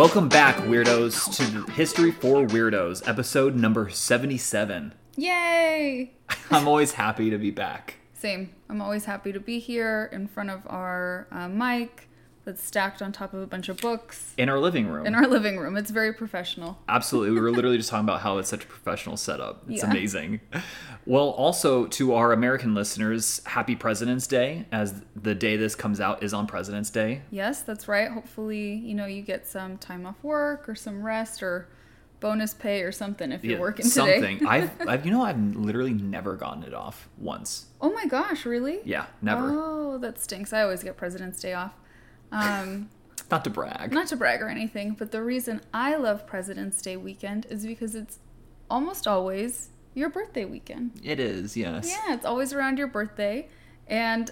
Welcome back, weirdos, to History for Weirdos, episode number 77. Yay! I'm always happy to be back. Same. I'm always happy to be here in front of our uh, mic that's stacked on top of a bunch of books In our living room. in our living room. It's very professional. Absolutely. We were literally just talking about how it's such a professional setup. It's Yeah. amazing. Well, also to our American listeners, happy President's Day, as the day this comes out is on President's Day. Yes, that's right. Hopefully, you know, you get some time off work or some rest or bonus pay or something if you're Yeah, working today. something. I've, I've, you know, I've literally never gotten it off once. oh my gosh, really? Yeah, never. Oh, that stinks. I always get President's Day off. Um, Not to brag. not to brag or anything, but the reason I love President's Day weekend is because it's almost always your birthday weekend. It is, yes. Yeah, it's always around your birthday. And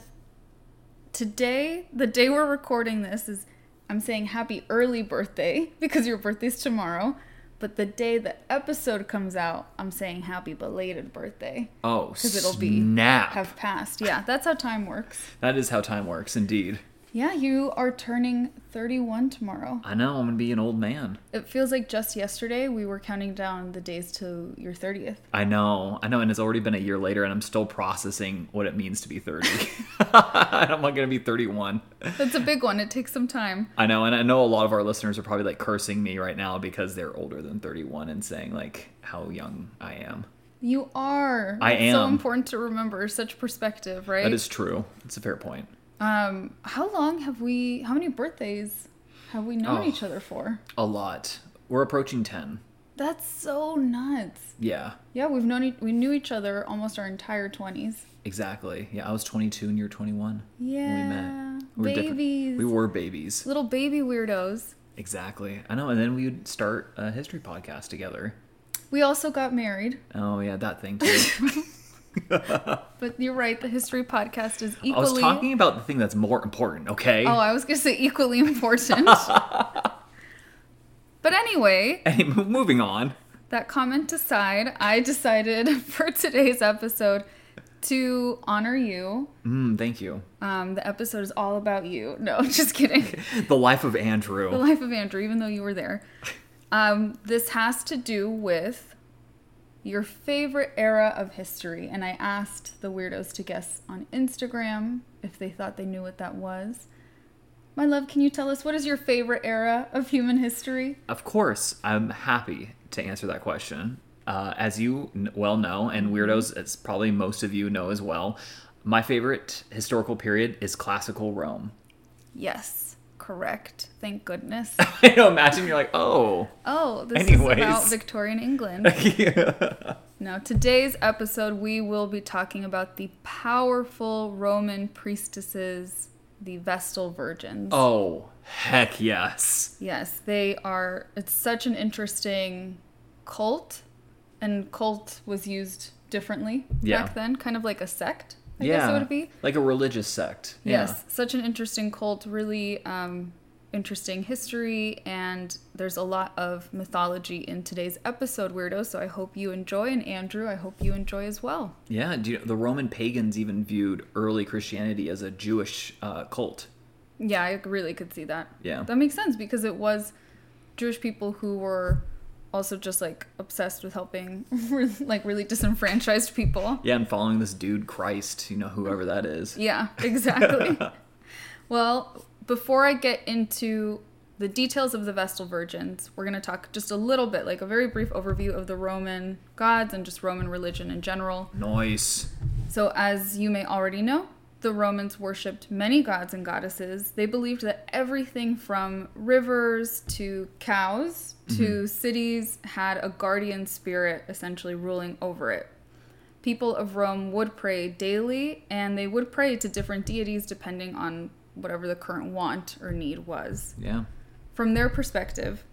today, the day we're recording this is I'm saying happy early birthday because your birthday's tomorrow. But the day the episode comes out, I'm saying happy belated birthday Oh, because it'll be snap. have passed. Yeah, that's how time works. That is how time works, indeed. Yeah, you are turning 31 tomorrow. I know, I'm going to be an old man. It feels like just yesterday we were counting down the days to your 30th. I know, I know, and it's already been a year later, and I'm still processing what it means to be 30. I'm not gonna be 31. That's a big one. It takes some time. I know, and I know a lot of our listeners are probably like cursing me right now because they're older than 31 and saying like how young I am. You are. I It's so important to remember such perspective, right? That is true. It's a fair point. Um, how long have we? How many birthdays have we known Oh. each other for? A lot. We're approaching 10. That's so nuts. Yeah, Yeah, we've known e- we knew each other almost our entire twenties. exactly. Yeah, I was 22 and you're 21 Yeah, when we met. We were babies. We were babies. little baby weirdos. Exactly. I know, and then we would start a history podcast together. We also got married, Oh yeah, that thing too. but you're right. The history podcast is equally. I was talking about the thing that's more important, okay? Oh, I was gonna say equally important. but anyway, Any, moving on. that comment aside, I decided for today's episode to honor you. Mm, thank you. Um, the episode is all about you. No, just kidding. The life of Andrew. the life of Andrew, even though you were there. Um, this has to do with your favorite era of history. And I asked the weirdos to guess on Instagram if they thought they knew what that was. My love, can you tell us what is your favorite era of human history? Of course, I'm happy to answer that question. Uh, as you n- well know, and weirdos, as probably most of you know as well, my favorite historical period is classical Rome. Yes, correct. Thank goodness. I know, imagine you're like, oh. Oh, this Anyways. is about Victorian England. Now, today's episode, we will be talking about the powerful Roman priestesses, the Vestal Virgins. oh, heck yes. Yes, they are. It's such an interesting cult, and cult was used differently Yeah. back then, kind of like a sect. I yeah. guess it would be. Like a religious sect. Yes, such an interesting cult, really um, interesting history, and there's a lot of mythology in today's episode, Weirdo. So I hope you enjoy, and Andrew, I hope you enjoy as well. Yeah. Do you, the Roman pagans even viewed early Christianity as a Jewish uh, cult. Yeah, I really could see that. Yeah. That makes sense because it was Jewish people who were also just like obsessed with helping like really disenfranchised people. Yeah, and following this dude Christ, you know, whoever that is. Yeah, exactly. well, before I get into the details of the Vestal Virgins, we're going to talk just a little bit, like a very brief overview of the Roman gods and just Roman religion in general. Nice. So, as you may already know, the Romans worshipped many gods and goddesses. They believed that everything from rivers to cows to mm-hmm. cities had a guardian spirit essentially ruling over it. People of Rome would pray daily and they would pray to different deities depending on whatever the current want or need was. Yeah. From their perspective,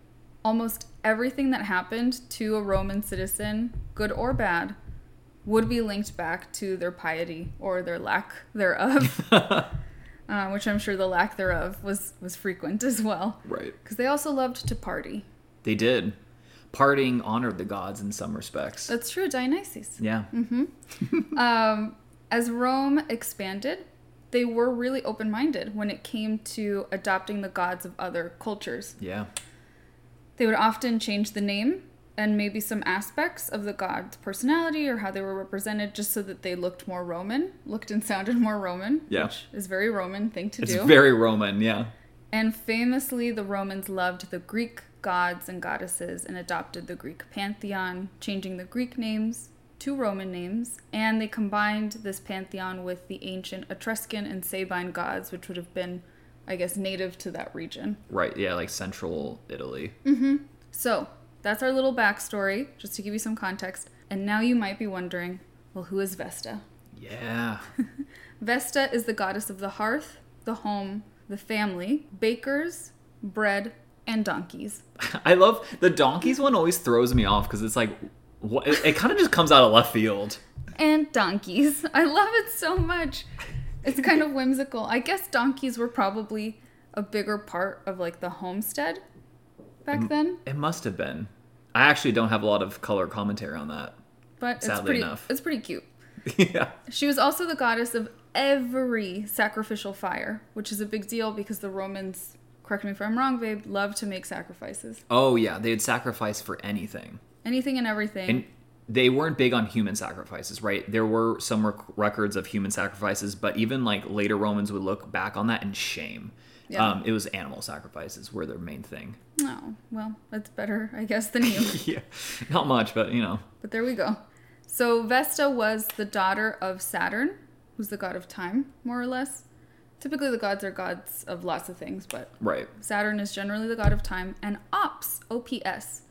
almost everything that happened to a Roman citizen, good or bad, would be linked back to their piety or their lack thereof, uh, which I'm sure the lack thereof was was frequent as well. Right. Because they also loved to party. They did. Partying honored the gods in some respects. That's true, Dionysus. yeah. Um, as Rome expanded, they were really open minded when it came to adopting the gods of other cultures. Yeah. They would often change the name and maybe some aspects of the god's personality or how they were represented just so that they looked more Roman, looked and sounded more Roman, Yeah. which is very Roman thing to It's do. very Roman, yeah. and famously, the Romans loved the Greek gods and goddesses and adopted the Greek pantheon, changing the Greek names to Roman names, and they combined this pantheon with the ancient Etruscan and Sabine gods, which would have been, I guess, native to that region. Right, yeah, like central Italy. Mm-hmm. So, that's our little backstory, just to give you some context. And now you might be wondering well, who is Vesta? Yeah. Vesta is the goddess of the hearth, the home, the family, bakers, bread, and donkeys. I love the donkeys one always throws me off because it's like what it, it kind of just comes out of left field. And donkeys. I love it so much. It's kind of whimsical. I guess donkeys were probably a bigger part of like the homestead back then, It must have been. I actually don't have a lot of color commentary on that. but it's Sadly pretty enough. it's pretty cute. yeah. She was also the goddess of every sacrificial fire, which is a big deal because the Romans, correct me if I'm wrong, babe, love to make sacrifices. Oh yeah, they'd sacrifice for anything. Anything and everything. And they weren't big on human sacrifices, right? There were some rec- records of human sacrifices, but even like later Romans would look back on that in shame. Yeah. Um, it was animal sacrifices were their main thing. oh, well, that's better, I guess, than you. yeah, not much, but you know, But there we go. So Vesta was the daughter of Saturn, who's the god of time, more or less. Typically, the gods are gods of lots of things, but right? Saturn is generally the god of time. And Ops, O-P-S,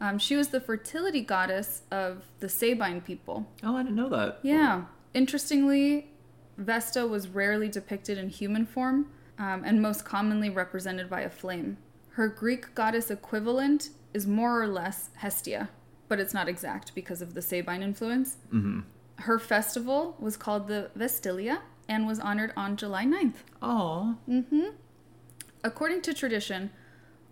um, she was the fertility goddess of the Sabine people. Oh, I didn't know that. Yeah. Interestingly, Vesta was rarely depicted in human form um, and most commonly represented by a flame. Her Greek goddess equivalent is more or less Hestia, but it's not exact because of the Sabine influence. Mm-hmm. Her festival was called the Vestalia and was honored on July 9th. Oh, According to tradition,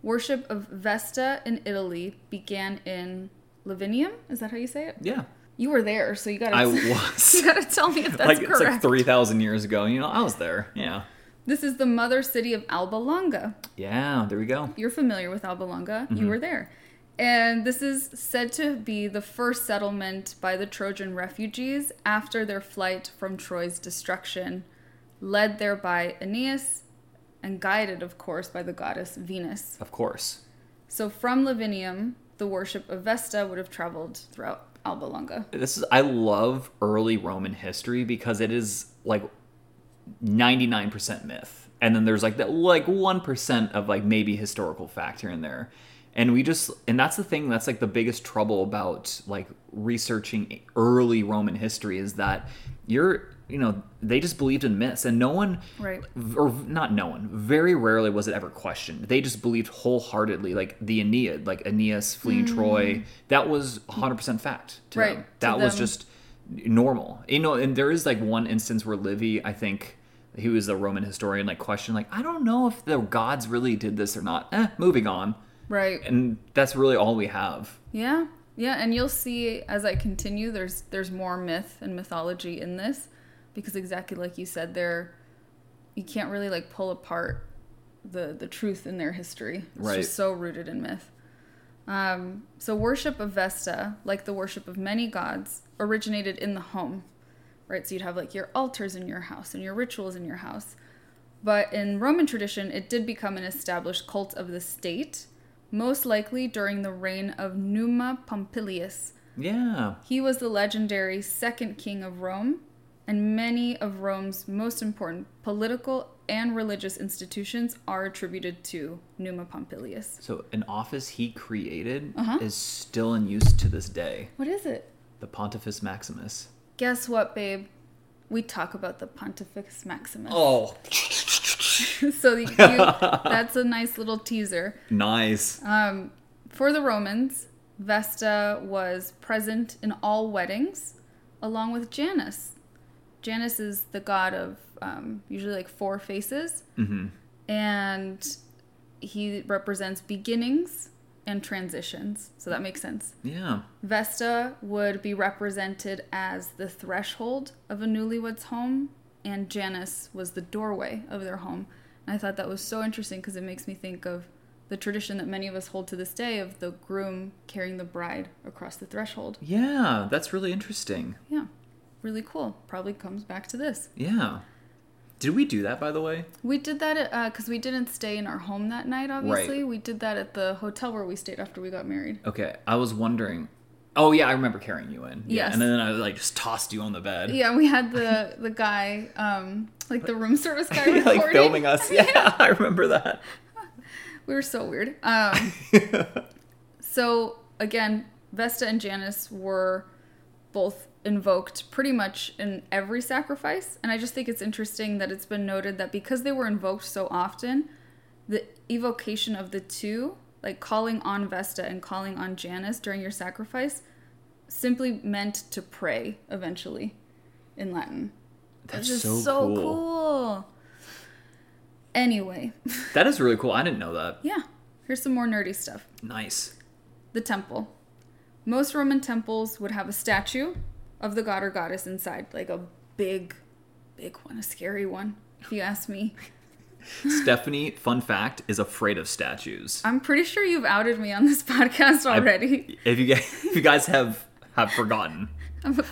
worship of Vesta in Italy began in Lavinium. Is that how you say it? yeah. You were there, so you gotta I was. you gotta tell me if that's like correct. it's like three thousand years ago. You know, I was there. Yeah. This is the mother city of Alba Longa. Yeah. There we go. You're familiar with Alba Longa. Mm-hmm. You were there. And this is said to be the first settlement by the Trojan refugees after their flight from Troy's destruction, led there by Aeneas and guided, of course, by the goddess Venus. Of course. So from Lavinium, the worship of Vesta would have traveled throughout Alba Longa. This is I love early Roman history because it is like 99% myth. And then there's like that like 1% of like maybe historical fact here and there. And we just and that's the thing that's like the biggest trouble about like researching early Roman history is that you're you know they just believed in myths and no one Right. or not no one very rarely was it ever questioned they just believed wholeheartedly like the aeneid like aeneas fleeing troy that was 100% fact to Mm. Right, them. to that was them. just normal you know and there is like one instance where livy i think he was a roman historian like question, like i don't know if the gods really did this or not eh, moving on Right. and that's really all we have Yeah, yeah, and you'll see as I continue. There's there's more myth and mythology in this, because exactly like you said, there you can't really like pull apart the the truth in their history. It's Right. just so rooted in myth. Um, so worship of Vesta, like the worship of many gods, originated in the home, right? So you'd have like your altars in your house and your rituals in your house. But in Roman tradition, it did become an established cult of the state, most likely during the reign of Numa Pompilius. Yeah. He was the legendary second king of Rome, and many of Rome's most important political and religious institutions are attributed to Numa Pompilius. So an office he created Uh-huh. is still in use to this day. What is it? The Pontifex Maximus. Guess what, babe? We talk about the Pontifex Maximus. Oh, so you, that's a nice little teaser. nice. Um, for the Romans, Vesta was present in all weddings, along with Janus. Janus is the god of um, usually like four faces, and he represents beginnings and transitions. So that makes sense. yeah. Vesta would be represented as the threshold of a newlywed's home, and Janus was the doorway of their home. And I thought that was so interesting because it makes me think of the tradition that many of us hold to this day of the groom carrying the bride across the threshold. Yeah, that's really interesting. Yeah, really cool. Probably comes back to this. Yeah. Did we do that by the way? We did that because we didn't stay in our home that night, obviously. We did that at the hotel where we stayed after we got married. Okay, I was wondering. Oh yeah, I remember carrying you in. Yeah, Yes. and then I like just tossed you on the bed. Yeah, we had the the guy, um, like the room service guy, recording. like filming us. Yeah, I remember that. We were so weird. Um, so again, Vesta and Janus were both invoked pretty much in every sacrifice, and I just think it's interesting that it's been noted that because they were invoked so often, the evocation of the two, like calling on Vesta and calling on Janus during your sacrifice, simply meant to pray eventually in Latin. That's is so, so cool. cool. Anyway, That is really cool. I didn't know that. yeah, here's some more nerdy stuff. Nice. The temple. Most Roman temples would have a statue of the god or goddess inside, like a big, big one, a scary one, if you ask me. Stephanie, fun fact, is afraid of statues. I'm pretty sure you've outed me on this podcast already. If you guys, if you guys have have forgotten,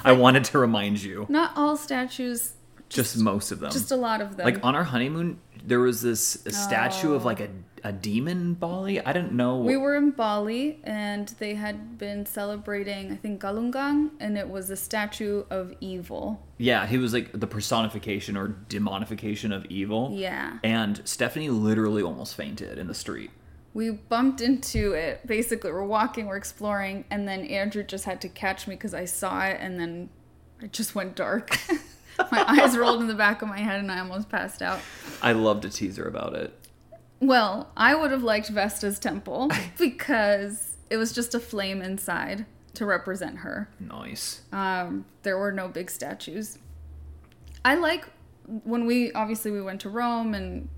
I wanted to remind you. Not all statues, Just most of them. just a lot of them. like on our honeymoon, there was this a statue of oh. like a, a demon Bali. I didn't know. we were in Bali and they had been celebrating, I think, Galungan, and it was a statue of evil. yeah, he was like the personification or demonification of evil. Yeah. And Stephanie literally almost fainted in the street. we bumped into it. Basically, we're walking, we're exploring, and then Andrew just had to catch me because I saw it, and then it just went dark. my eyes rolled in the back of my head, and I almost passed out. I love to tease her about it. Well, I would have liked Vesta's temple because it was just a flame inside to represent her. Nice. Um, there were no big statues. I like when we obviously we went to Rome and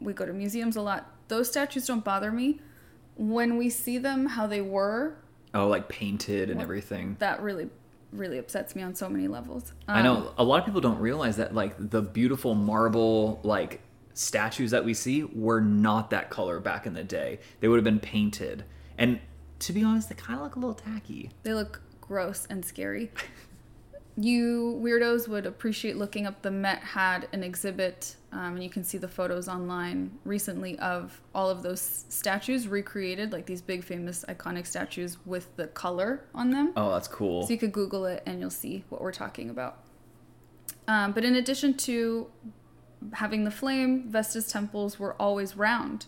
we go to museums a lot. Those statues don't bother me. When we see them how they were, Oh, like painted and everything. that really really upsets me on so many levels. Um, I know a lot of people don't realize that like the beautiful marble like statues that we see were not that color back in the day. They would have been painted. And to be honest, they kind of look a little tacky. They look gross and scary. You weirdos would appreciate looking up the Met had an exhibit, um, and you can see the photos online recently of all of those statues recreated, like these big, famous, iconic statues with the color on them. Oh, that's cool. So you could Google it and you'll see what we're talking about. Um, but in addition to having the flame, Vesta's temples were always round.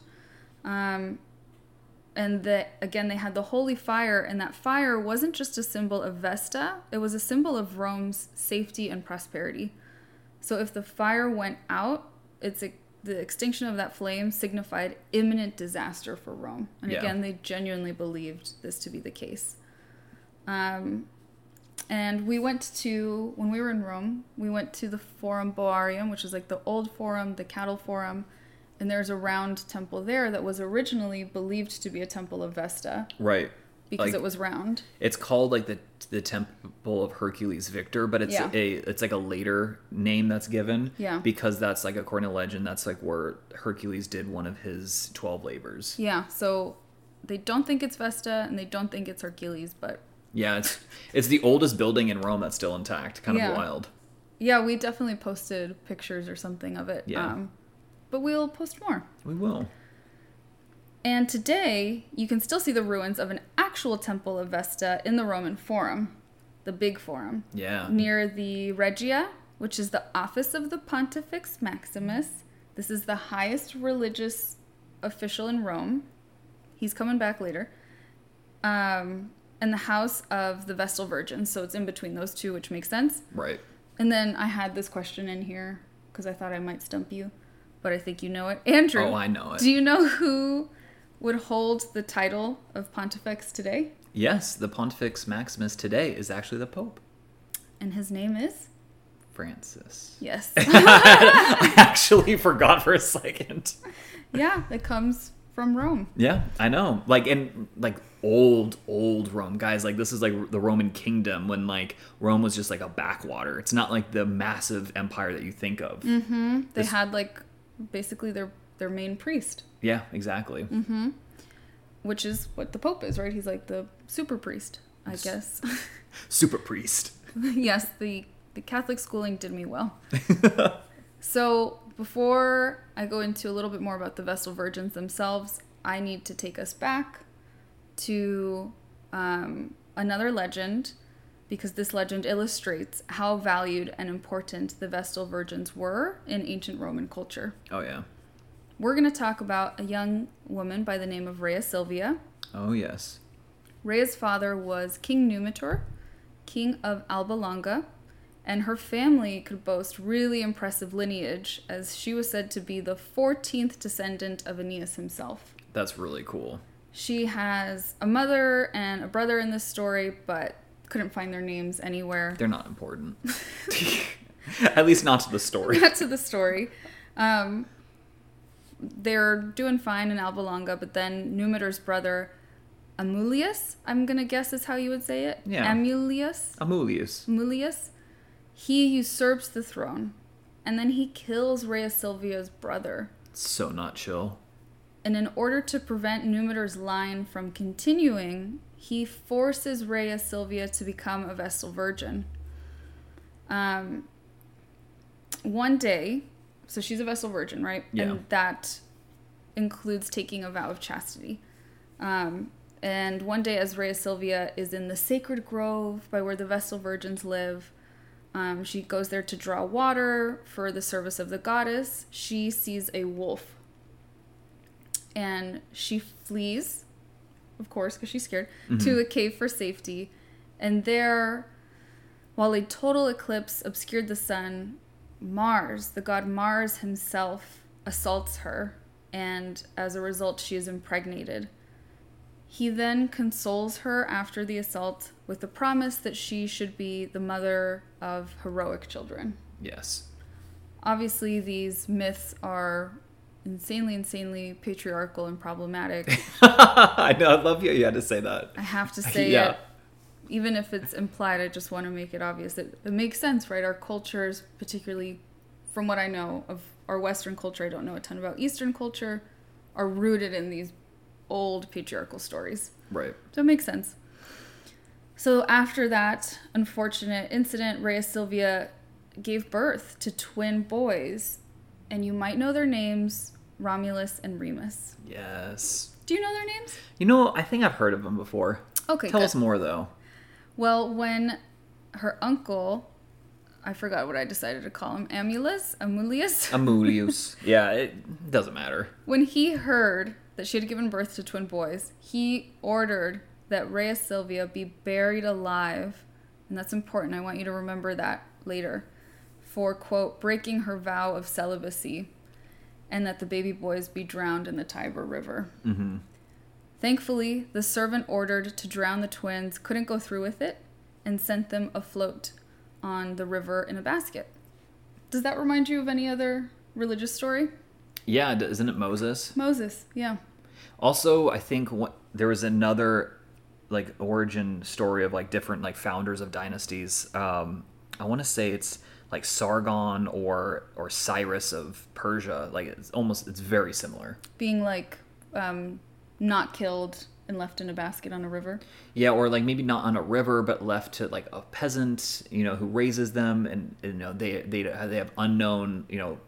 Um, and that again, they had the holy fire, and that fire wasn't just a symbol of Vesta, it was a symbol of Rome's safety and prosperity. So if the fire went out, it's a, the extinction of that flame signified imminent disaster for Rome. And Yeah. again, they genuinely believed this to be the case. Um, and we went to when we were in Rome, we went to the Forum Boarium, which is like the old Forum, the cattle Forum, and there's a round temple there that was originally believed to be a temple of Vesta right. Because Like- it was round. It's called like the the Temple of Hercules Victor, but it's Yeah. a it's like a later name that's given. Yeah. Because that's like according to legend, that's like where Hercules did one of his twelve labors. Yeah, so they don't think it's Vesta and they don't think it's Hercules, but Yeah, it's it's the oldest building in Rome that's still intact. Kind of wild. yeah, we definitely posted pictures or something of it. Yeah. Um, but we'll post more. We will. And today, you can still see the ruins of an actual temple of Vesta in the Roman Forum, the big forum, Yeah. near the Regia, which is the office of the Pontifex Maximus. This is the highest religious official in Rome. He's coming back later. Um, and the house of the Vestal Virgin. So it's in between those two, which makes sense. Right. And then I had this question in here because I thought I might stump you, but I think you know it. Andrew. Oh, I know it. Do you know who would hold the title of Pontifex today? Yes, the Pontifex Maximus today is actually the Pope, And his name is? Francis. Yes. I actually forgot for a second. yeah, it comes from Rome. Yeah, I know. Like in like old old Rome, guys. Like this is like the Roman kingdom when like Rome was just like a backwater. It's not like the massive empire that you think of. Mm-hmm. They This- had like basically their their main priest, Yeah, exactly. which is what the Pope is, right? He's like the super priest, I guess. Super priest. yes, the the Catholic schooling did me well. so before I go into a little bit more about the Vestal Virgins themselves, I need to take us back to um, another legend because this legend illustrates how valued and important the Vestal Virgins were in ancient Roman culture. Oh yeah. We're going to talk about a young woman by the name of Rhea Silvia. Oh yes. Rhea's father was King Numitor, king of Alba Longa, and her family could boast really impressive lineage, as she was said to be the 14th descendant of Aeneas himself. That's really cool. She has a mother and a brother in this story, but couldn't find their names anywhere. They're not important. At least not to the story. Not to the story. Um, they're doing fine in Alba Longa, but then Numitor's brother, Amulius, I'm gonna guess is how you would say it. Yeah. Amulius. Amulius. Amulius, he usurps the throne, and then he kills Rhea Silvia's brother. So not chill. And in order to prevent Numitor's line from continuing, he forces Rhea Silvia to become a Vestal Virgin. Um, one day, so she's a Vestal Virgin, right? Yeah. And that includes taking a vow of chastity. Um, and one day, as Rhea Silvia is in the sacred grove by where the Vestal Virgins live, um, she goes there to draw water for the service of the goddess. She sees a wolf and she flees, of course, because she's scared, to a cave for safety. And there, while a total eclipse obscured the sun, Mars, the god Mars himself, assaults her, and as a result, she is impregnated. He then consoles her after the assault with the promise that she should be the mother of heroic children. Yes. Obviously, these myths are insanely, insanely patriarchal and problematic. I know. I love you. You had to say that. I have to say Yeah. it. Even if it's implied, I just want to make it obvious that it makes sense, right? Our cultures, particularly from what I know of our Western culture, I don't know a ton about Eastern culture, are rooted in these old patriarchal stories. Right. So it makes sense. So after that unfortunate incident, Rhea Silvia gave birth to twin boys, and you might know their names Romulus and Remus. Yes. Do you know their names? You know, I think I've heard of them before. Okay, Tell good. us more though. Well, when her uncle, I forgot what I decided to call him, Amulus, Amulius, Amulius. yeah, it doesn't matter. when he heard that she had given birth to twin boys, he ordered that Rhea Silvia be buried alive, and that's important. I want you to remember that later, for quote breaking her vow of celibacy, and that the baby boys be drowned in the Tiber River. Mm-hmm. Thankfully, the servant ordered to drown the twins couldn't go through with it, and sent them afloat on the river in a basket. Does that remind you of any other religious story? Yeah, isn't it Moses? Moses, yeah. Also, I think what, there was another like origin story of like different like founders of dynasties. Um, I want to say it's like Sargon or or Cyrus of Persia. Like it's almost it's very similar. being like um, not killed and left in a basket on a river. Yeah, or like maybe not on a river, but left to like a peasant, you know, who raises them, and you know they they they have unknown, you know,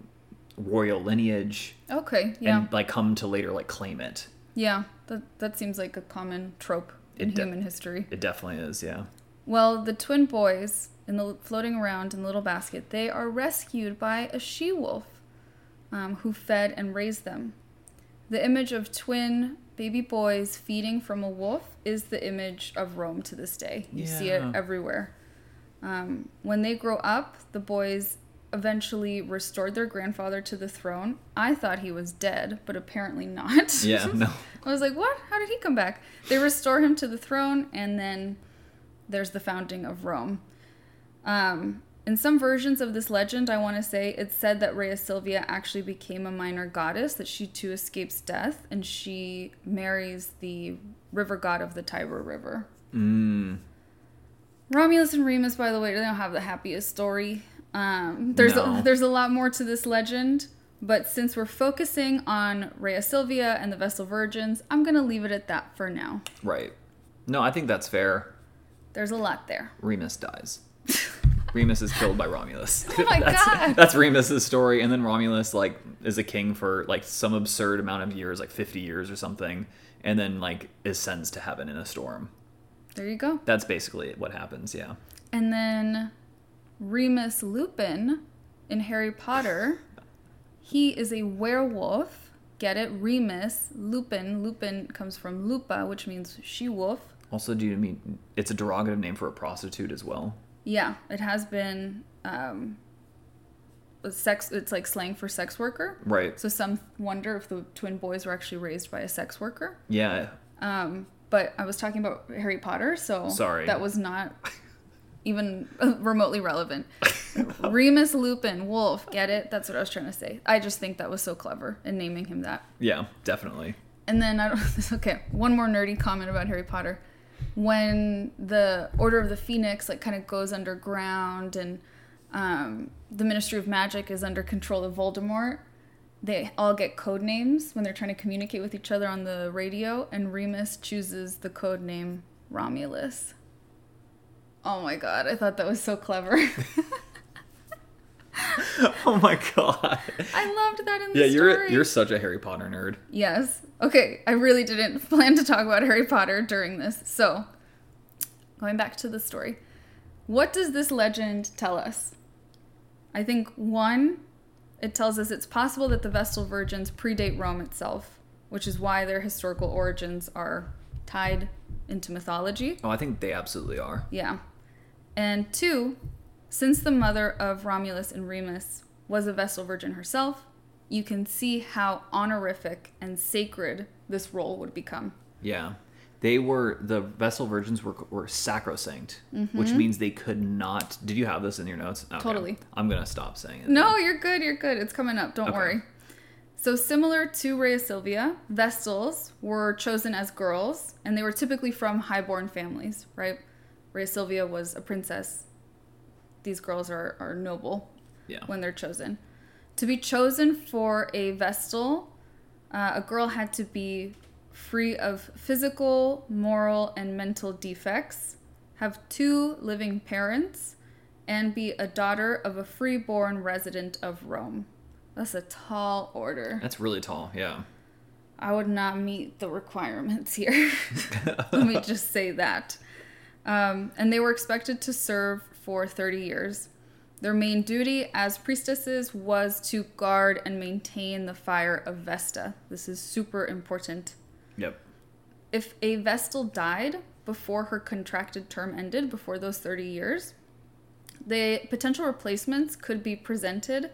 royal lineage Okay, yeah. and like come to later like claim it. yeah, that, that seems like a common trope in de- human history. It definitely is, yeah. Well, the twin boys in the floating around in the little basket, they are rescued by a she wolf um, who fed and raised them. The image of twin baby boys feeding from a wolf is the image of Rome to this day. You see it everywhere. Um, when they grow up, the boys eventually restored their grandfather to the throne. I thought he was dead, but apparently not. Yeah, no. I was like, what? How did he come back? They restore him to the throne, and then there's the founding of Rome. Um, in some versions of this legend, I want to say it's said that Rhea Silvia actually became a minor goddess, that she too escapes death, and she marries the river god of the Tiber River. Mm. Romulus and Remus, by the way, they don't have the happiest story. Um, there's No. a, there's a lot more to this legend, but since we're focusing on Rhea Silvia and the Vestal Virgins, I'm gonna leave it at that for now. Right. No, I think that's fair. There's a lot there. Remus dies. Remus is killed by Romulus. Oh my that's, God. That's Remus's story, and then Romulus like is a king for like some absurd amount of years, like fifty years or something, and then like ascends to heaven in a storm. There you go. That's basically what happens. Yeah. And then Remus Lupin in Harry Potter, he is a werewolf. Get it? Remus Lupin. Lupin comes from lupa, which means she wolf. Also, do you mean it's a derogative name for a prostitute as well? Yeah, it has been um, sex. It's like slang for sex worker. Right. So some wonder if the twin boys were actually raised by a sex worker. Yeah. Um, but I was talking about Harry Potter, so Sorry. that was not even remotely relevant. Remus Lupin, wolf, get it? That's what I was trying to say. I just think that was so clever in naming him that. Yeah. Definitely. And then I don't. Okay, one more nerdy comment about Harry Potter. When the Order of the Phoenix like kind of goes underground and um, the Ministry of Magic is under control of Voldemort, they all get code names when they're trying to communicate with each other on the radio. And Remus chooses the code name Romulus. Oh my god, I thought that was so clever. oh my god. I loved that in the story. Yeah, you're story. you're such a Harry Potter nerd. Yes. Okay, I really didn't plan to talk about Harry Potter during this. So, going back to the story, what does this legend tell us? I think one, it tells us it's possible that the Vestal Virgins predate Rome itself, which is why their historical origins are tied into mythology. Oh, I think they absolutely are. Yeah. And two, since the mother of Romulus and Remus was a Vestal Virgin herself, you can see how honorific and sacred this role would become. Yeah. They were the Vestal Virgins were were sacrosanct, which means they could not. Did you have this in your notes? Okay. Mm-hmm. Totally. I'm gonna stop saying it. No, you're good, you're good. It's coming up, don't Okay. worry. So, similar to Rhea Silvia, Vestals were chosen as girls, and they were typically from highborn families, right? Rhea Silvia was a princess. These girls are, are noble Yeah. when they're chosen. To be chosen for a Vestal, uh, a girl had to be free of physical, moral, and mental defects, have two living parents, and be a daughter of a freeborn resident of Rome. That's a tall order. That's really tall. Yeah. I would not meet the requirements here. Let me just say that. Um, and they were expected to serve for 30 years. Their main duty as priestesses was to guard and maintain the fire of Vesta. This is super important. Yep. If a Vestal died before her contracted term ended, before those 30 years, the potential replacements could be presented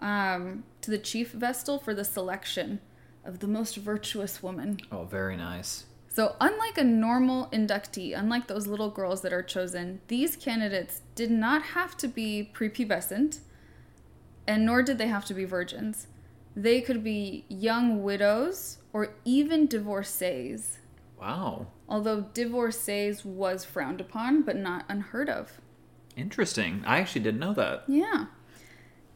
um, to the chief Vestal for the selection of the most virtuous woman. Oh, very nice. So, unlike a normal inductee, unlike those little girls that are chosen, these candidates did not have to be prepubescent, and nor did they have to be virgins. They could be young widows or even divorcees, Wow. although divorcees was frowned upon but not unheard of. Interesting. I actually didn't know that. Yeah.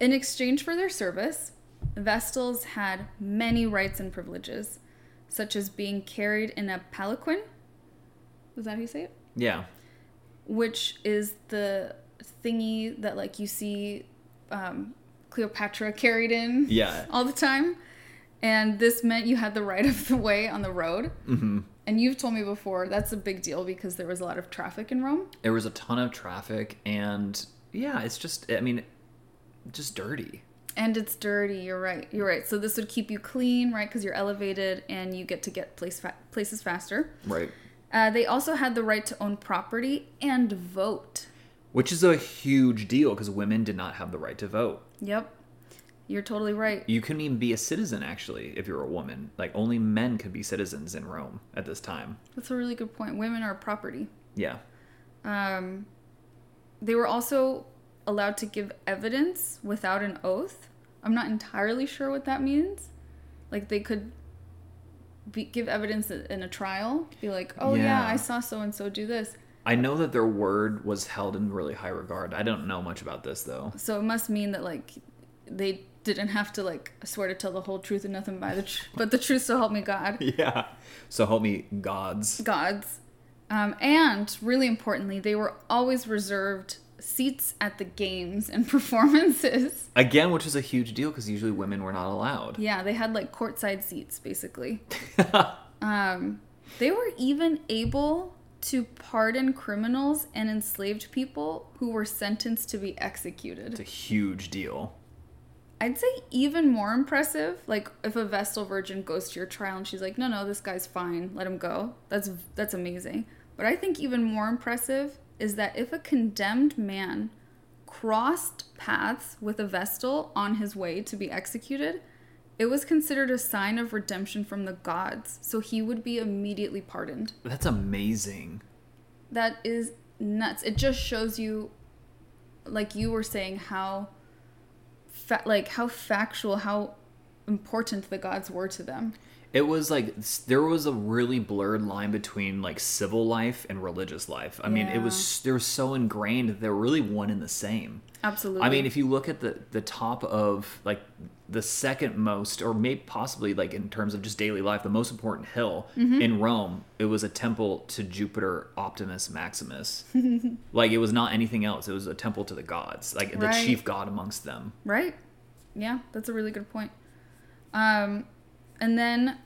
In exchange for their service, Vestals had many rights and privileges, such as being carried in a palanquin. Was that how you say it? Yeah. Which is the thingy that like you see um, Cleopatra carried in Yeah. all the time. And this meant you had the right of the way on the road. Mm-hmm. And you've told me before that's a big deal because there was a lot of traffic in Rome. There was a ton of traffic, and yeah, it's just, I mean, just dirty. And it's dirty. You're right. You're right. So this would keep you clean, right? Because you're elevated and you get to get place fa- places faster. Right. Uh, they also had the right to own property and vote. Which is a huge deal because women did not have the right to vote. Yep. You're totally right. You couldn't even be a citizen, actually, if you're a woman. Like, only men could be citizens in Rome at this time. That's a really good point. Women are property. Yeah. Um, they were also allowed to give evidence without an oath. I'm not entirely sure what that means. Like they could be, give evidence in a trial, be like, "Oh yeah, Yeah. I saw so and so do this." I know that their word was held in really high regard. I don't know much about this, though. So it must mean that like they didn't have to like swear to tell the whole truth and nothing by the tr- but the truth so help me God. Yeah. So help me, gods. gods. Um, and really importantly, they were always reserved seats at the games and performances. Again, which was a huge deal because usually women were not allowed. Yeah, they had like courtside seats basically. um, they were even able to pardon criminals and enslaved people who were sentenced to be executed. It's a huge deal. I'd say even more impressive, like if a Vestal Virgin goes to your trial and she's like, "No, no, this guy's fine, let him go." That's that's amazing. But I think even more impressive is that if a condemned man crossed paths with a Vestal on his way to be executed, it was considered a sign of redemption from the gods, so he would be immediately pardoned. That's amazing. That is nuts. It just shows you, like you were saying, how, fa- like how factual, how important the gods were to them. It was like there was a really blurred line between like civil life and religious life. I mean, it was they were so ingrained that they're really one and the same. Absolutely. I mean, if you look at the the top of like the second most, or maybe possibly like in terms of just daily life, the most important hill Mm-hmm. in Rome, it was a temple to Jupiter Optimus Maximus. like it was not anything else. It was a temple to the gods, like the chief god amongst them. Right. Yeah, that's a really good point. Um, and then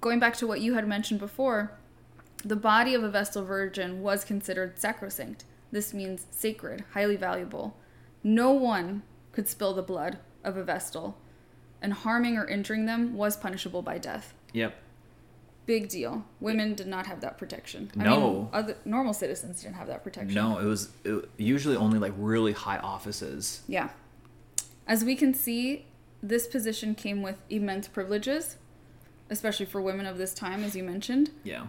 going back to what you had mentioned before, the body of a Vestal Virgin was considered sacrosanct. This means sacred, highly valuable. No one could spill the blood of a Vestal, and harming or injuring them was punishable by death. Yep. Big deal. Women did not have that protection. I No. mean, other normal citizens didn't have that protection. No, it was it, usually only like really high offices. Yeah. As we can see, this position came with immense privileges, especially for women of this time, as you mentioned. Yeah.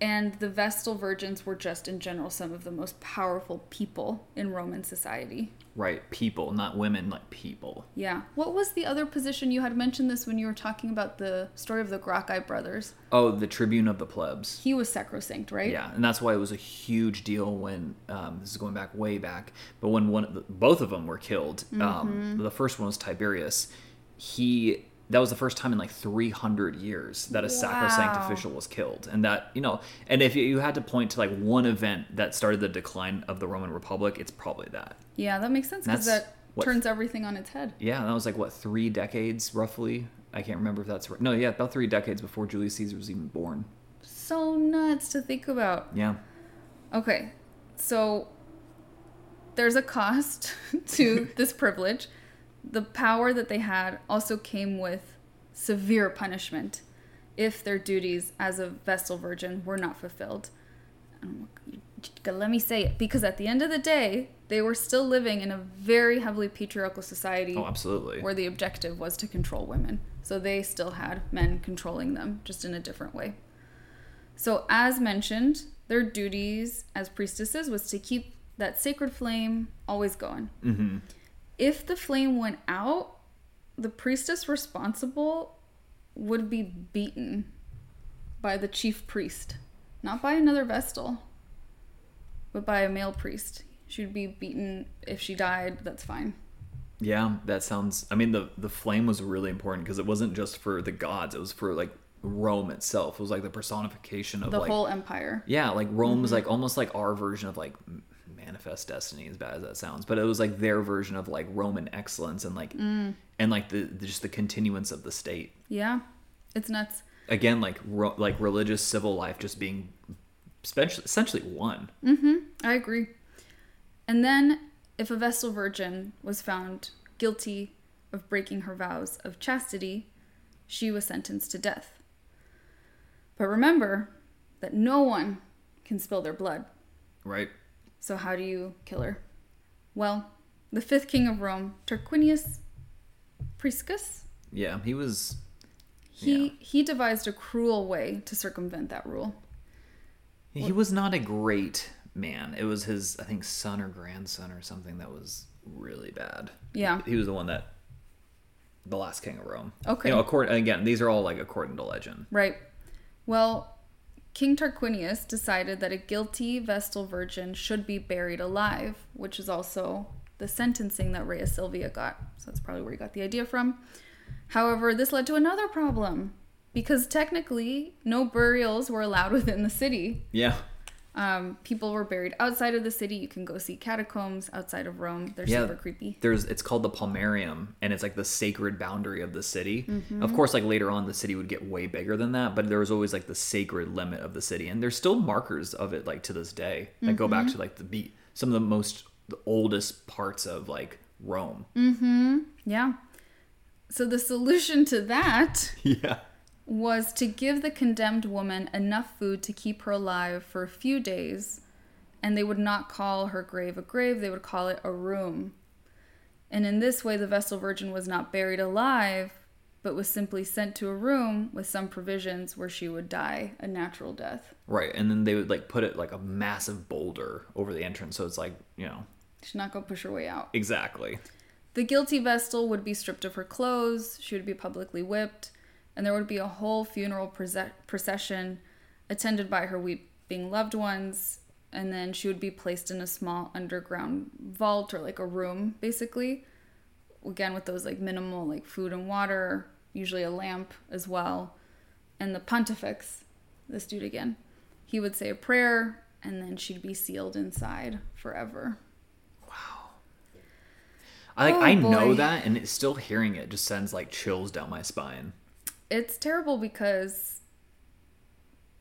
And the Vestal Virgins were just in general some of the most powerful people in Roman society. Right. People, not women, like people. Yeah. What was the other position you had mentioned this when you were talking about the story of the Gracchi brothers? Oh, the tribune of the plebs. He was sacrosanct, right? Yeah, and that's why it was a huge deal when um, this is going back way back. But when one, of the, both of them were killed, um, the first one was Tiberius. He that was the first time in like 300 years that a sacrosanct official was killed, and that you know, and if you, you had to point to like one event that started the decline of the Roman Republic, it's probably that. Yeah, that makes sense because that what- turns everything on its head. Yeah, that was like what three decades roughly. I can't remember if that's right. No, yeah, about three decades before Julius Caesar was even born. So nuts to think about. Yeah. Okay, so there's a cost to this privilege. The power that they had also came with severe punishment if their duties as a Vestal Virgin were not fulfilled. Um, Let me say it because at the end of the day, they were still living in a very heavily patriarchal society Oh, absolutely. where the objective was to control women. So they still had men controlling them, just in a different way. So, as mentioned, their duties as priestesses was to keep that sacred flame always going. Mm-hmm. If the flame went out, the priestess responsible would be beaten by the chief priest, not by another vestal, but by a male priest. She'd be beaten if she died, that's fine. Yeah, that sounds. I mean, the the flame was really important because it wasn't just for the gods; it was for like Rome itself. It was like the personification of The like whole empire. yeah, like Rome was mm-hmm. like almost like our version of like manifest destiny as bad as that sounds but it was like their version of like roman excellence and like mm. and like the just the continuance of the state Yeah, it's nuts. again like ro- like religious civil life just being essentially essentially one mm-hmm. I agree. And then, if a Vestal Virgin was found guilty of breaking her vows of chastity, she was sentenced to death. But remember that no one can spill their blood. right So, how do you kill her? Well, the fifth king of Rome, Tarquinius Priscus, yeah he was he, Yeah. he devised a cruel way to circumvent that rule. he was not a great man it was his i think son or grandson or something that was really bad Yeah. he was the one that the last king of rome Okay. you know according again these are all like according to legend Right. Well, King Tarquinius decided that a guilty Vestal Virgin should be buried alive, which is also the sentencing that Rhea Silvia got. So that's probably where he got the idea from. However, this led to another problem because technically no burials were allowed within the city. yeah Um, people were buried outside of the city. You can go see catacombs outside of Rome. They're yeah super creepy. there's it's called the pomerium and it's like the sacred boundary of the city Mm-hmm. of course like later on the city would get way bigger than that but there was always like the sacred limit of the city and there's still markers of it like to this day that go Mm-hmm. back to like the beat some of the most the oldest parts of like rome Mm-hmm. Yeah. So the solution to that yeah was to give the condemned woman enough food to keep her alive for a few days, and they would not call her grave a grave, they would call it a room. And in this way, the Vestal Virgin was not buried alive, but was simply sent to a room with some provisions where she would die a natural death. right and then they would like put it like a massive boulder over the entrance so it's like you know She's not going to push her way out. exactly The guilty Vestal would be stripped of her clothes, she would be publicly whipped, and there would be a whole funeral proce- procession attended by her weeping loved ones, and then she would be placed in a small underground vault or like a room, basically. Again, with those like minimal like food and water, usually a lamp as well. And the pontifex, this dude again, he would say a prayer, and then she'd be sealed inside forever. Wow. I like Oh, i know that and it's still hearing it just sends like chills down my spine it's terrible because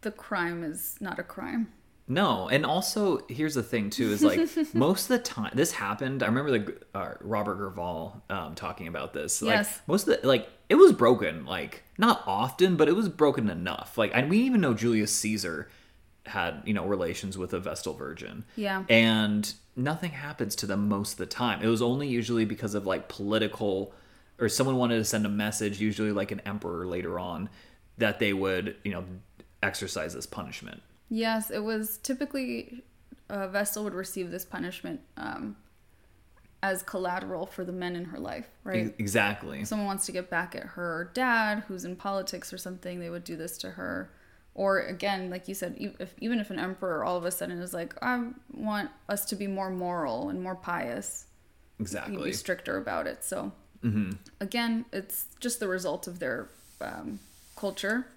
the crime is not a crime. No, and also here's the thing too is like most of the time this happened. I remember the uh, Robert Gurval um, talking about this. Like, Yes. most of the like it was broken like not often, but it was broken enough. Like and we even know Julius Caesar had you know relations with a Vestal Virgin. Yeah. and nothing happens to them most of the time. It was only usually because of like political or someone wanted to send a message, usually like an emperor later on, that they would you know exercise this punishment. Yes, it was typically a Vestal would receive this punishment um, as collateral for the men in her life, right? Exactly. If someone wants to get back at her dad who's in politics or something, they would do this to her. Or again, like you said, if, even if an emperor all of a sudden is like, I want us to be more moral and more pious, Exactly. be stricter about it. So again, it's just the result of their um, culture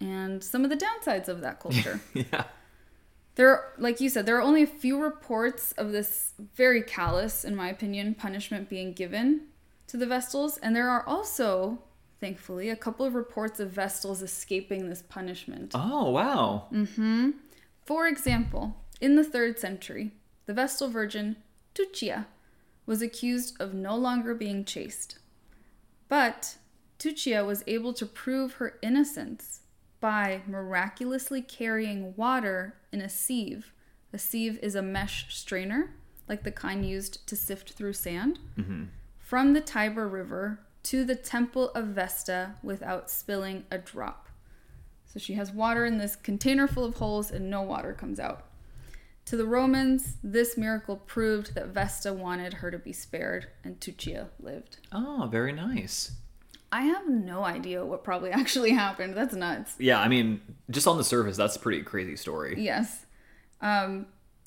and some of the downsides of that culture. yeah. there, like you said, there are only a few reports of this very callous, in my opinion, punishment being given to the Vestals, and there are also, thankfully, a couple of reports of Vestals escaping this punishment. Oh wow. Mm-hmm. For example, in the third century, the Vestal Virgin Tuccia was accused of no longer being chaste. But Tuccia was able to prove her innocence by miraculously carrying water in a sieve. A sieve is a mesh strainer, like the kind used to sift through sand, mm-hmm. from the Tiber River to the Temple of Vesta without spilling a drop. So she has water in this container full of holes and no water comes out. To the Romans, this miracle proved that Vesta wanted her to be spared and Tuccia lived. Oh, very nice. I have no idea what probably actually happened. That's nuts. Yeah, I mean, just on the surface, that's a pretty crazy story. Yes. Um,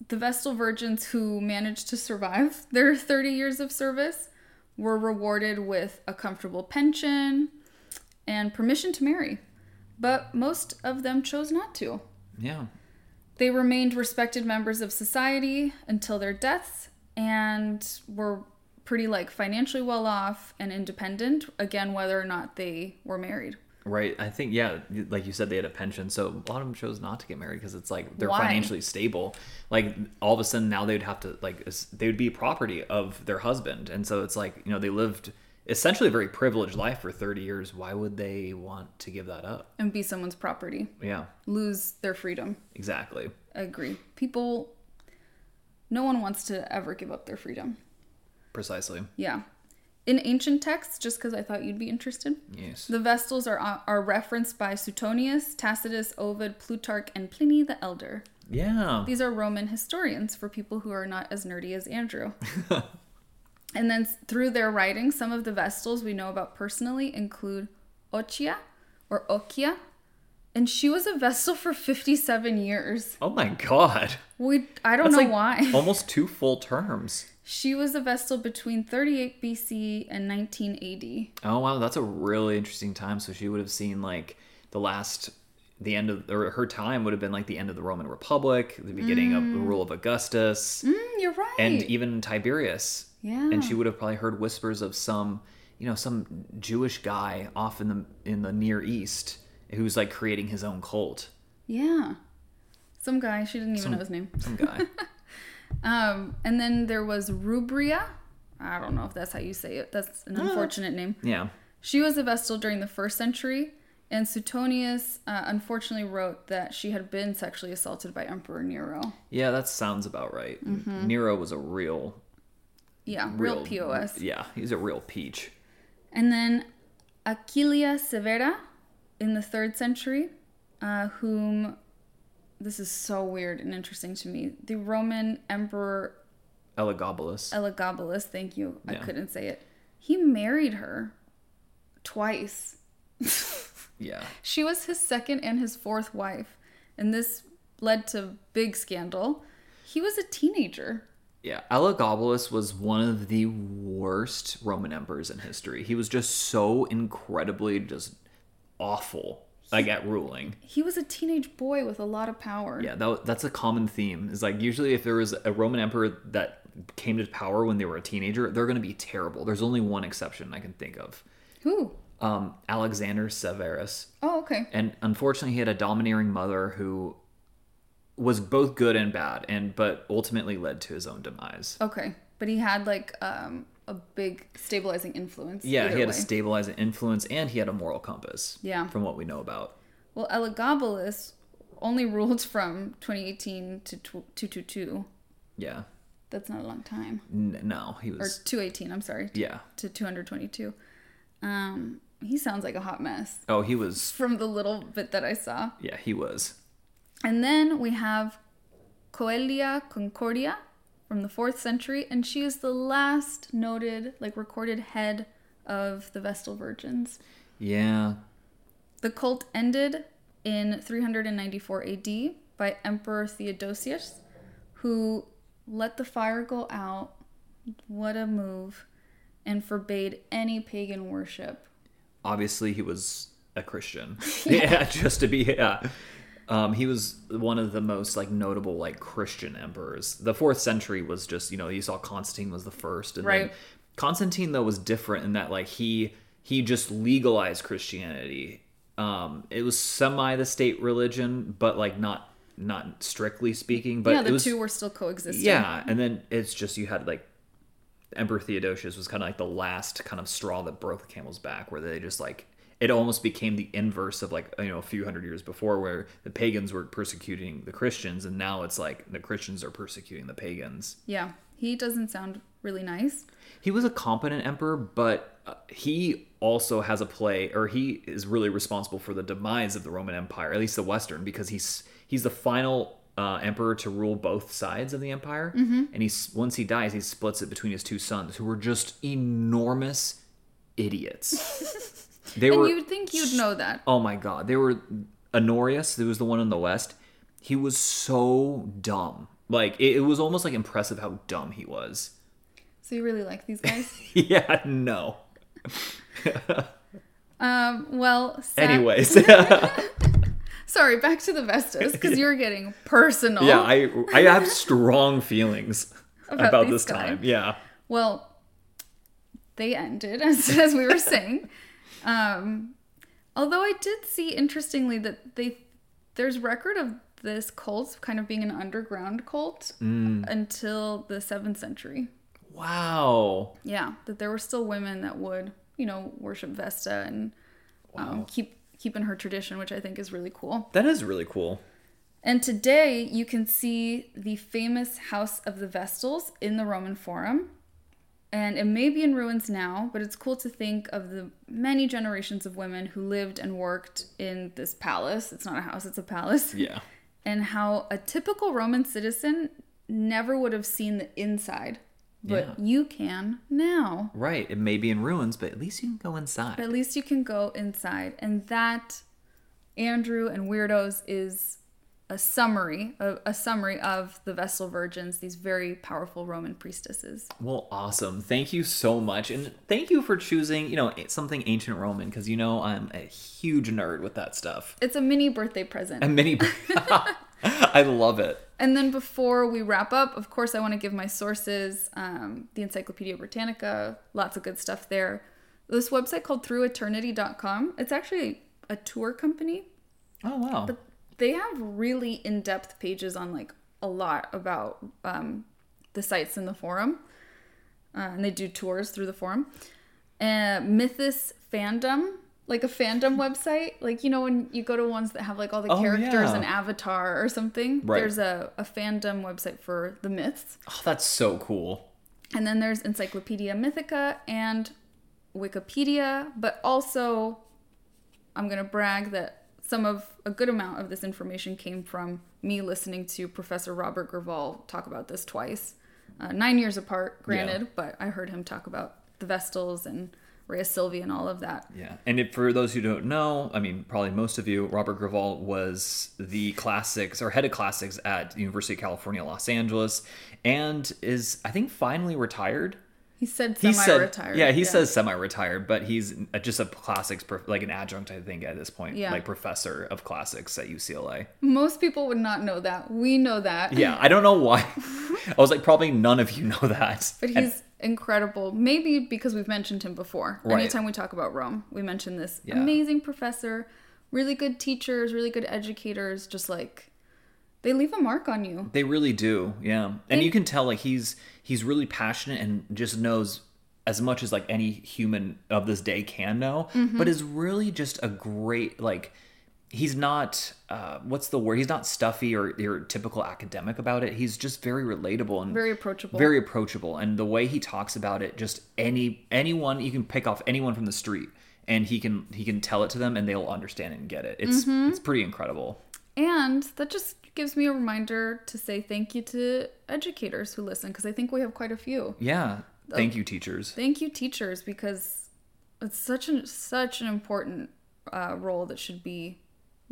the Vestal virgins who managed to survive their 30 years of service were rewarded with a comfortable pension and permission to marry. But most of them chose not to. Yeah. They remained respected members of society until their deaths and were pretty like financially well off and independent, again, whether or not they were married. Right. I think yeah, like you said, they had a pension, so a lot of them chose not to get married because it's like they're Why? financially stable. Like all of a sudden now they'd have to like they would be property of their husband, and so it's like you know they lived essentially a very privileged life for thirty years. Why would they want to give that up? And be someone's property, Yeah, lose their freedom. exactly. I agree. People, no one wants to ever give up their freedom. Precisely. Yeah. In ancient texts, just because I thought you'd be interested, Yes. the Vestals are, uh, are referenced by Suetonius, Tacitus, Ovid, Plutarch, and Pliny the Elder. Yeah. These are Roman historians for people who are not as nerdy as Andrew. and then through their writings, some of the Vestals we know about personally include Ochia or Okia. And she was a Vestal for 57 years. Oh my god. We I don't That's know like why. almost two full terms. She was a Vestal between 38 BC and 19 AD. Oh wow, that's a really interesting time. So she would have seen like the last, the end of, or her time would have been like the end of the Roman Republic, the beginning of the rule of Augustus, Mm, you're right. and even Tiberius. Yeah. And she would have probably heard whispers of some, you know, some Jewish guy off in the in the Near East who's like creating his own cult. yeah. Some guy, she didn't even know his name. Some guy. Um, and then there was Rubria. I don't know if that's how you say it. That's an unfortunate name. yeah. She was a Vestal during the first century, and Suetonius uh, unfortunately wrote that she had been sexually assaulted by Emperor Nero. Yeah, that sounds about right. Mm-hmm. Nero was a real, Yeah, real, POS. Yeah, he's a real peach. And then Aquilia Severa in the third century, uh, whom this is so weird and interesting to me. The Roman Emperor Elagabalus. Elagabalus, thank you, I couldn't say it. He married her twice. yeah. She was his second and his fourth wife, and this led to big scandal. He was a teenager. Yeah, Elagabalus was one of the worst Roman emperors in history. He was just so incredibly just awful, like at ruling. He was a teenage boy with a lot of power. Yeah, that, that's a common theme. Is like usually if there was a Roman emperor that came to power when they were a teenager, they're going to be terrible. There's only one exception I can think of. Who? Um, Alexander Severus. Oh, okay. and unfortunately he had a domineering mother who was both good and bad and but ultimately led to his own demise Okay. But he had like um, a big stabilizing influence. yeah he had a stabilizing influence and he had a moral compass Yeah. from what we know about Well, Elagabalus only ruled from 2018 to tw- 222. yeah That's not a long time. N- no he was. Or was 218, I'm sorry. yeah To 222. Um, he sounds like a hot mess oh he was from the little bit that I saw. yeah he was And then we have Coelia Concordia from the fourth century, and she is the last noted, like recorded head of the Vestal Virgins. yeah The cult ended in 394 AD by Emperor Theodosius, who let the fire go out. What a move! And forbade any pagan worship. obviously he was a christian yeah just to be yeah um, he was one of the most like notable like christian emperors the fourth century was just you know you saw constantine was the first and Right. then constantine though was different in that like he he just legalized christianity um it was semi the state religion but like not not strictly speaking but yeah, the was two were still coexisting. yeah, and then it's just you had like Emperor Theodosius was kind of like the last kind of straw that broke the camel's back, where they just like it almost became the inverse of like you know a few hundred years before, where the pagans were persecuting the Christians, and now it's like the Christians are persecuting the pagans. Yeah, he doesn't sound really nice. He was a competent emperor, but uh, he also has a play, or he is really responsible for the demise of the Roman Empire, at least the Western, because he's he's the final uh, emperor to rule both sides of the empire, Mm-hmm. and he's once he dies, he splits it between his two sons, who were just enormous idiots. They And were. you'd think you'd know that. Oh my god, they were Honorius, who was the one in the west. He was so dumb. Like it, it was almost like impressive how dumb he was. So you really like these guys? yeah, no. um, well, sad- Anyways, Sorry, back to the Vestas because you're getting personal. Yeah, I I have strong feelings About about, this guys. time. Yeah. Well, they ended as, as we were saying. Um, although I did see interestingly that they there's record of this cult kind of being an underground cult Mm. until the seventh century. Wow. Yeah, that there were still women that would you know worship Vesta and um, keep keep in her tradition, which I think is really cool. That is really cool. And today you can see the famous House of the Vestals in the Roman Forum. And it may be in ruins now, but it's cool to think of the many generations of women who lived and worked in this palace. It's not a house, it's a palace. Yeah. And how a typical Roman citizen never would have seen the inside, but Yeah. you can now. Right. It may be in ruins, but at least you can go inside. But at least you can go inside. And that, Andrew and Weirdos, is a summary, a, a summary of the Vestal Virgins, these very powerful Roman priestesses. Well, awesome. Thank you so much. And thank you for choosing, you know, something ancient Roman because you know I'm a huge nerd with that stuff. It's a mini birthday present. A mini I love it. And then before we wrap up, of course, I want to give my sources um, the Encyclopedia Britannica, lots of good stuff there. This website called througheternity.com, it's actually a tour company. Oh wow. But They have really in depth pages on like a lot about um, the sites in the forum. Uh, and they do tours through the forum. Uh, Mythos Fandom, like a fandom website. Like, you know, when you go to ones that have like all the Oh, characters yeah. and Avatar or something, Right. there's a, a fandom website for the myths. Oh, that's so cool. And then there's Encyclopedia Mythica and Wikipedia, but also I'm going to brag that some of a good amount of this information came from me listening to Professor Robert Gurval talk about this twice. Uh, nine years apart, granted, Yeah. but I heard him talk about the Vestals and Rhea Silvia and all of that. Yeah, and if, for those who don't know, I mean, probably most of you, Robert Gurval was the classics or head of classics at University of California, Los Angeles, and is I think finally retired. He said He semi-retired. said, yeah, he says semi-retired, but he's just a classics, like an adjunct, I think, at this point, Yeah. like professor of classics at UCLA. Most people would not know that. We know that. Yeah, I don't know why. I was like, probably none of you know that. But And- he's incredible. Maybe because we've mentioned him before. Right. Anytime we talk about Rome, we mention this Yeah. amazing professor, really good teachers, really good educators, just like they leave a mark on you. They really do, yeah. And They- you can tell like he's he's really passionate and just knows as much as like any human of this day can know, Mm-hmm. but is really just a great like he's not uh what's the word? He's not stuffy or your typical academic about it. He's just very relatable and Very approachable. Very approachable and the way he talks about it just any anyone you can pick off anyone from the street and he can he can tell it to them and they'll understand it and get it. It's Mm-hmm. it's pretty incredible. And that just gives me a reminder to say thank you to educators who listen because I think we have quite a few. Yeah. Thank you teachers. Thank you, teachers, because it's such an such an important uh, role that should be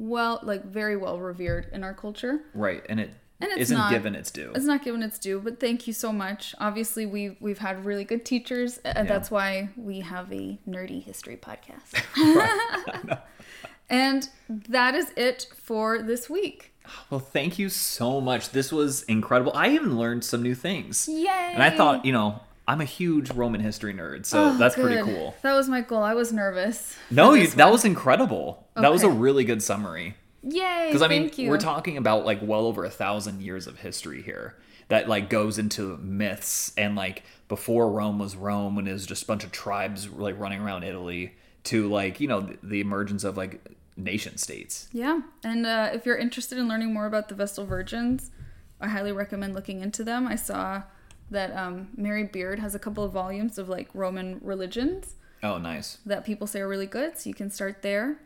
well, like very well revered in our culture. Right, and it And it's not not- given its due. It's not given its due, but thank you so much. Obviously, we we've had really good teachers, uh, and that's why we have a nerdy history podcast. and that is it for this week. Well, thank you so much. This was incredible. I even learned some new things. Yay! And I thought, you know, I'm a huge Roman history nerd, so that's pretty Oh, cool. That was my goal. I was nervous. No, you, that was incredible. That was a really good summary. yay. Because I mean, thank you. we're talking about like well over a thousand years of history here that like goes into myths and like before Rome was Rome when it was just a bunch of tribes like running around Italy to like you know the, the emergence of like nation states. Yeah, and uh, if you're interested in learning more about the Vestal Virgins, I highly recommend looking into them. I saw that um, Mary Beard has a couple of volumes of like Roman religions Oh, nice. that people say are really good, so you can start there.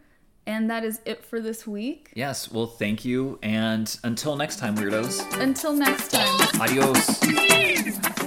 And that is it for this week. Yes, well, thank you. And until next time, weirdos. Until next time. Adios.